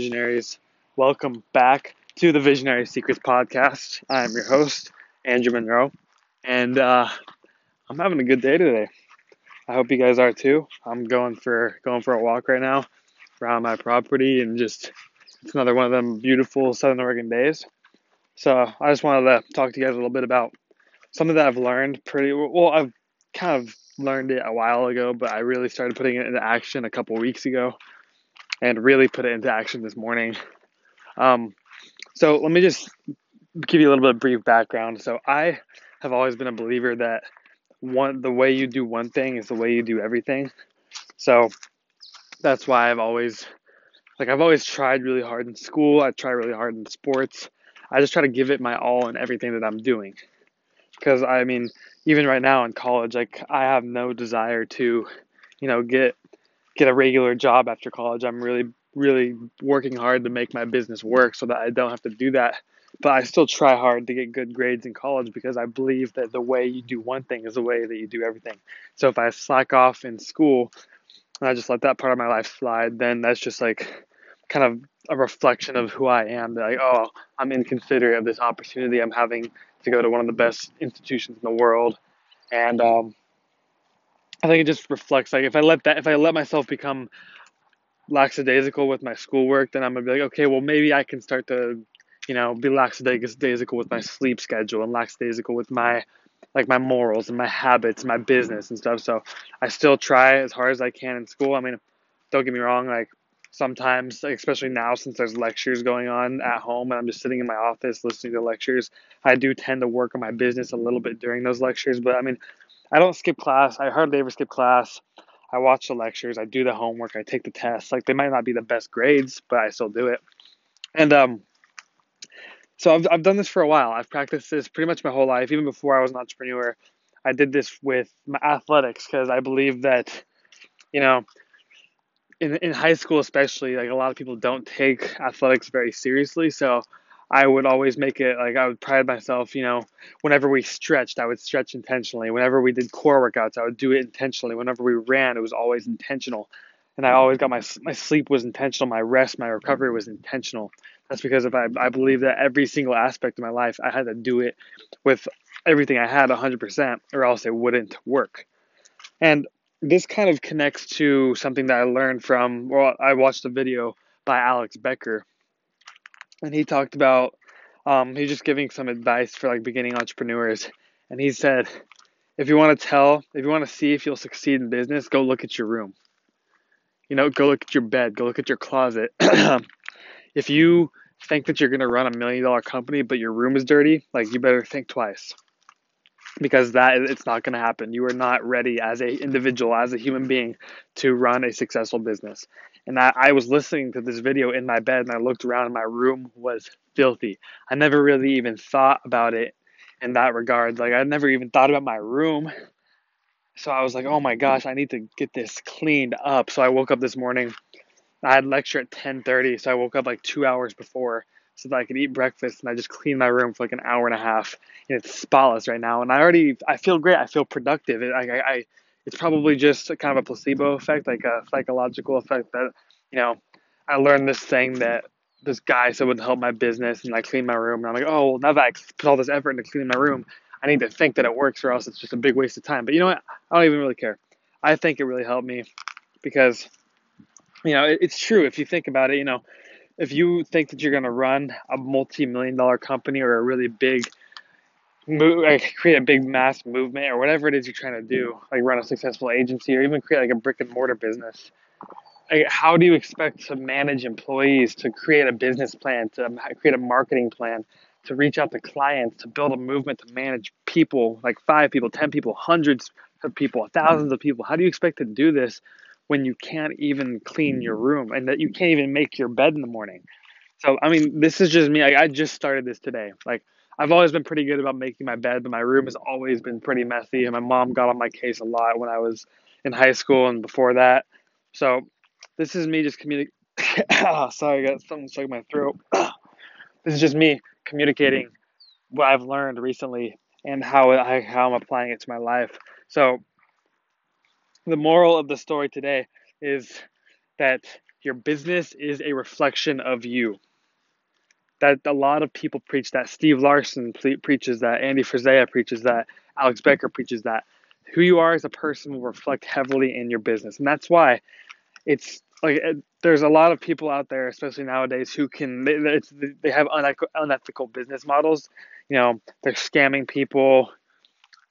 Visionaries. Welcome back to the Visionary Secrets podcast. I'm your host, Andrew Monroe, and uh, I'm having a good day today. I hope you guys are too. I'm going for going for a walk right now around my property, and just it's another one of them beautiful Southern Oregon days. So I just wanted to talk to you guys a little bit about something that I've learned pretty well. I've kind of learned it a while ago, but I really started putting it into action a couple weeks ago and really put it into action this morning. Um, so let me just give you a little bit of brief background. So I have always been a believer that one the way you do one thing is the way you do everything. So that's why I've always like I've always tried really hard in school. I try really hard in sports. I just try to give it my all in everything that I'm doing. Because I mean, even right now in college, like I have no desire to, you know, get get a regular job after college. I'm really, really working hard to make my business work so that I don't have to do that. But I still try hard to get good grades in college because I believe that the way you do one thing is the way that you do everything. So if I slack off in school and I just let that part of my life slide, then that's just like kind of a reflection of who I am. That Like, oh, I'm inconsiderate of this opportunity I'm having to go to one of the best institutions in the world. And um, I think it just reflects like if I let that if I let myself become lackadaisical with my schoolwork, then I'm gonna be like, okay, well maybe I can start to, you know, be lackadaisical with my sleep schedule and lackadaisical with my like my morals and my habits, and my business and stuff. So I still try as hard as I can in school. I mean, don't get me wrong, like sometimes, especially now since there's lectures going on at home and I'm just sitting in my office listening to lectures, I do tend to work on my business a little bit during those lectures. But I mean, I don't skip class. I hardly ever skip class. I watch the lectures. I do the homework. I take the tests. Like they might not be the best grades, but I still do it. And um, so I've I've done this for a while. I've practiced this pretty much my whole life. Even before I was an entrepreneur, I did this with my athletics because I believe that, you know, in in high school especially, like a lot of people don't take athletics very seriously. So I would always make it like I would pride myself, you know, whenever we stretched, I would stretch intentionally. Whenever we did core workouts, I would do it intentionally. Whenever we ran, it was always intentional. And I always got my my sleep was intentional, my rest, my recovery was intentional. That's because if I I believe that every single aspect of my life, I had to do it with everything I had 100% or else it wouldn't work. And this kind of connects to something that I learned from well, I watched a video by Alex Becker and he talked about um, he's just giving some advice for like beginning entrepreneurs, and he said, if you want to tell, if you want to see if you'll succeed in business, go look at your room. You know, go look at your bed, go look at your closet. if you think that you're going to run a million dollar company, but your room is dirty, like you better think twice because that it's not going to happen. You are not ready as a individual, as a human being, to run a successful business. And I, I was listening to this video in my bed, and I looked around, and my room was filthy. I never really even thought about it in that regard. Like I never even thought about my room. So I was like, oh my gosh, I need to get this cleaned up. So I woke up this morning. I had lecture at 10:30, so I woke up like two hours before so that I could eat breakfast and I just cleaned my room for like an hour and a half. And it's spotless right now, and I already I feel great. I feel productive. I, I it's probably just kind of a placebo effect, like a psychological effect that you know I learned this thing that this guy said would help my business and I clean my room and I'm like, oh well now that I put all this effort into cleaning my room, I need to think that it works or else it's just a big waste of time. But you know what? I don't even really care. I think it really helped me because you know, it, it's true if you think about it, you know, if you think that you're going to run a multi-million dollar company or a really big move, like create a big mass movement or whatever it is you're trying to do, like run a successful agency or even create like a brick and mortar business. Like, how do you expect to manage employees, to create a business plan, to create a marketing plan, to reach out to clients, to build a movement, to manage people, like five people, ten people, hundreds of people, thousands of people? How do you expect to do this when you can't even clean your room and that you can't even make your bed in the morning. So, I mean, this is just me. I, I just started this today. Like, I've always been pretty good about making my bed, but my room has always been pretty messy. And my mom got on my case a lot when I was in high school and before that. So, this is me just communicating. oh, sorry, I got something stuck in my throat. this is just me communicating what I've learned recently and how I how I'm applying it to my life. So, the moral of the story today is that your business is a reflection of you. That a lot of people preach that. Steve Larsen preaches that. Andy Frisella preaches that. Alex Becker preaches that. Who you are as a person will reflect heavily in your business, and that's why it's like there's a lot of people out there, especially nowadays, who can they, they have unethical, unethical business models. You know, they're scamming people.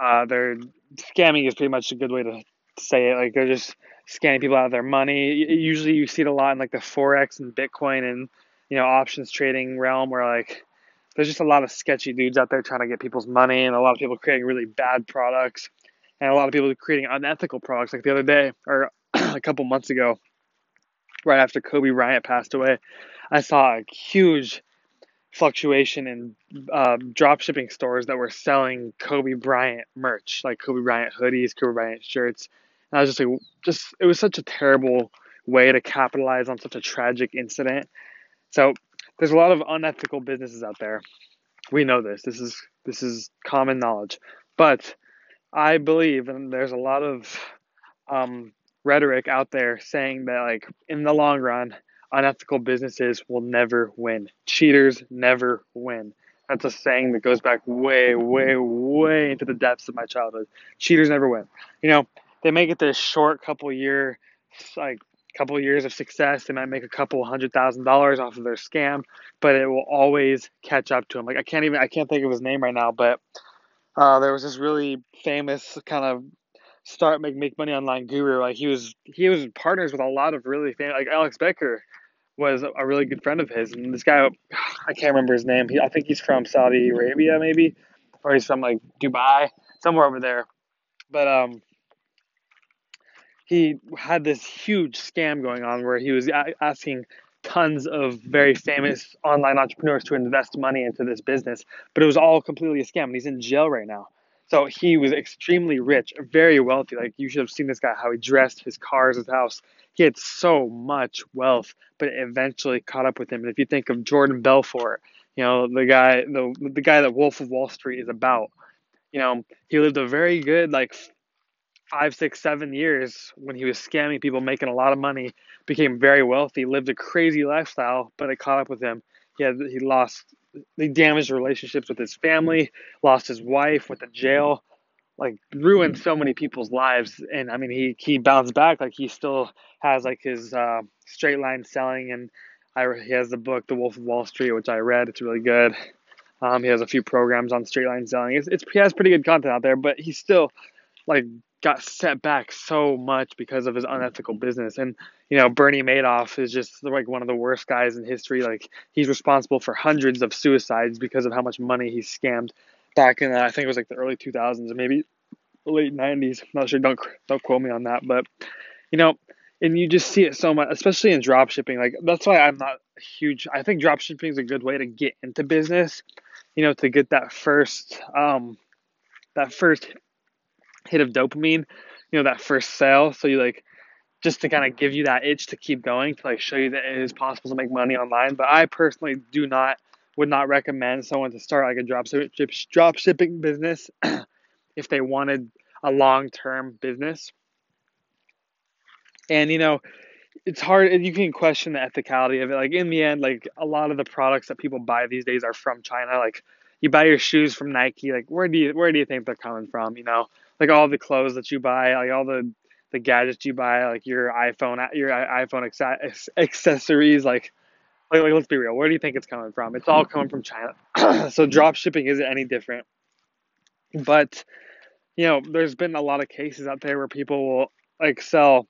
Uh, they're scamming is pretty much a good way to say it. Like they're just scamming people out of their money. Usually, you see it a lot in like the forex and Bitcoin and you know options trading realm, where like there's just a lot of sketchy dudes out there trying to get people's money, and a lot of people creating really bad products, and a lot of people creating unethical products. Like the other day or a couple months ago, right after Kobe Bryant passed away, I saw a huge fluctuation in uh, drop shipping stores that were selling Kobe Bryant merch, like Kobe Bryant hoodies, Kobe Bryant shirts. And I was just like, just it was such a terrible way to capitalize on such a tragic incident. So there's a lot of unethical businesses out there. We know this. This is this is common knowledge. But I believe, and there's a lot of um, rhetoric out there saying that like in the long run, unethical businesses will never win. Cheaters never win. That's a saying that goes back way, way, way into the depths of my childhood. Cheaters never win. You know, they make it this short couple year, like couple years of success. They might make a couple hundred thousand dollars off of their scam, but it will always catch up to them. Like I can't even I can't think of his name right now, but uh, there was this really famous kind of start make make money online guru. Like he was he was partners with a lot of really famous like Alex Becker was a really good friend of his, and this guy I can't remember his name. He, I think he's from Saudi Arabia maybe, or he's from like Dubai somewhere over there. But um, he had this huge scam going on where he was asking tons of very famous online entrepreneurs to invest money into this business, but it was all completely a scam. And he's in jail right now. So he was extremely rich, very wealthy. Like you should have seen this guy, how he dressed, his cars, his house. He had so much wealth, but it eventually caught up with him. And if you think of Jordan Belfort, you know the guy, the the guy that Wolf of Wall Street is about. You know, he lived a very good like five, six, seven years when he was scamming people, making a lot of money, became very wealthy, lived a crazy lifestyle, but it caught up with him. He had he lost he damaged relationships with his family, lost his wife, went to jail, like ruined so many people's lives. And I mean, he he bounced back. Like he still has like his uh, straight line selling, and I he has the book The Wolf of Wall Street, which I read. It's really good. Um, he has a few programs on straight line selling. It's, it's he has pretty good content out there, but he's still like got set back so much because of his unethical business. And you know, Bernie Madoff is just like one of the worst guys in history. Like he's responsible for hundreds of suicides because of how much money he scammed back in the, I think it was like the early 2000s or maybe late 90s. I'm not sure. Don't don't quote me on that, but you know, and you just see it so much, especially in drop shipping. Like that's why I'm not huge. I think drop shipping is a good way to get into business. You know, to get that first um that first hit of dopamine, you know, that first sale. So you like just to kind of give you that itch to keep going, to like show you that it is possible to make money online. But I personally do not would not recommend someone to start like a drop drop shipping business if they wanted a long term business. And you know, it's hard. You can question the ethicality of it. Like in the end, like a lot of the products that people buy these days are from China. Like you buy your shoes from Nike. Like where do you where do you think they're coming from? You know, like all the clothes that you buy, like all the the gadgets you buy, like your iPhone, your iPhone accessories, like, like, like let's be real, where do you think it's coming from? It's all coming from China. so drop shipping isn't any different. But you know, there's been a lot of cases out there where people will like sell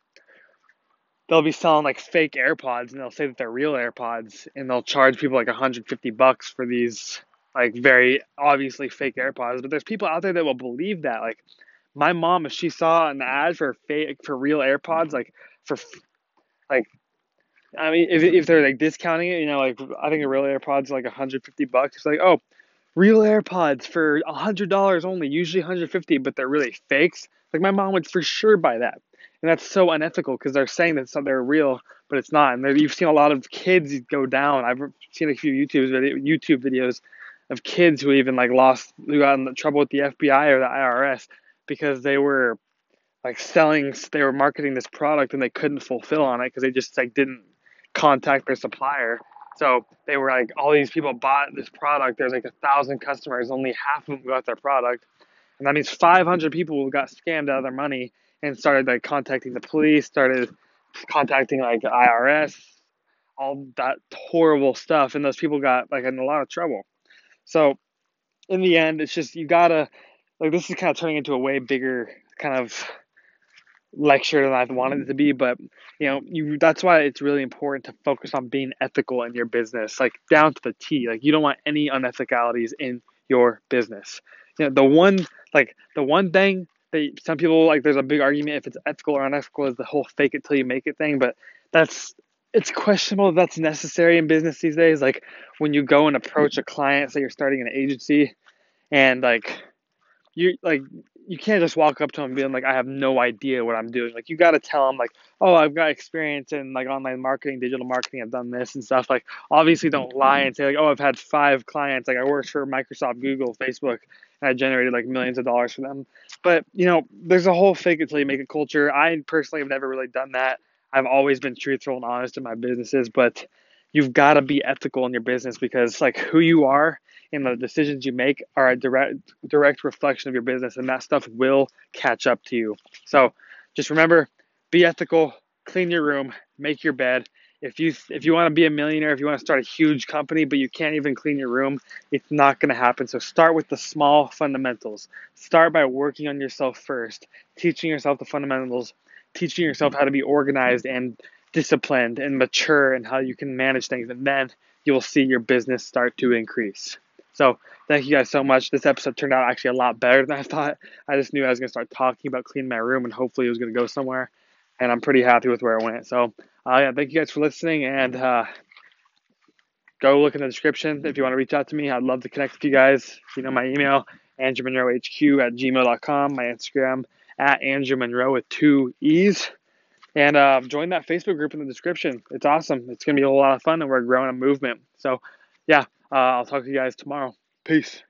they'll be selling like fake AirPods and they'll say that they're real AirPods and they'll charge people like 150 bucks for these like very obviously fake AirPods. But there's people out there that will believe that. Like my mom, if she saw an ad for fake for real AirPods, like for like, I mean, if if they're like discounting it, you know, like I think a real AirPods like 150 bucks. It's like, oh, real AirPods for hundred dollars only, usually 150, but they're really fakes. Like my mom would for sure buy that, and that's so unethical because they're saying that they're real, but it's not. And you've seen a lot of kids go down. I've seen a few YouTube YouTube videos of kids who even like lost, who got in trouble with the FBI or the IRS because they were like selling, they were marketing this product and they couldn't fulfill on it because they just like didn't, contact their supplier. So they were like, all these people bought this product. There's like a thousand customers, only half of them got their product, and that means 500 people got scammed out of their money and started like contacting the police, started contacting like IRS, all that horrible stuff, and those people got like in a lot of trouble. So in the end, it's just you gotta like this is kind of turning into a way bigger kind of lecture than I wanted it to be, but you know, you that's why it's really important to focus on being ethical in your business, like down to the T. Like you don't want any unethicalities in your business. You know, the one like the one thing that some people like there's a big argument if it's ethical or unethical is the whole fake it till you make it thing, but that's it's questionable if that's necessary in business these days. Like when you go and approach a client, say you're starting an agency and like you like you can't just walk up to them being like, I have no idea what I'm doing. Like you got to tell them like, oh, I've got experience in like online marketing, digital marketing. I've done this and stuff. Like obviously don't lie and say like, oh, I've had five clients. Like I worked for Microsoft, Google, Facebook, and I generated like millions of dollars for them. But you know, there's a whole fake it till you make it culture. I personally have never really done that. I've always been truthful and honest in my businesses, but you've got to be ethical in your business because like who you are and the decisions you make are a direct direct reflection of your business and that stuff will catch up to you. So just remember, be ethical, clean your room, make your bed. If you if you want to be a millionaire, if you want to start a huge company but you can't even clean your room, it's not going to happen. So start with the small fundamentals. Start by working on yourself first, teaching yourself the fundamentals, teaching yourself how to be organized and disciplined and mature and how you can manage things and then you will see your business start to increase. So thank you guys so much. This episode turned out actually a lot better than I thought. I just knew I was going to start talking about cleaning my room and hopefully it was going to go somewhere. And I'm pretty happy with where it went. So uh, yeah, thank you guys for listening and uh, go look in the description if you want to reach out to me. I'd love to connect with you guys. You know my email, andrewmonroehq at gmail.com, my Instagram at Andrew Monroe with two E's. And uh, join that Facebook group in the description. It's awesome. It's going to be a lot of fun and we're growing a movement. So yeah, uh, I'll talk to you guys tomorrow. Peace.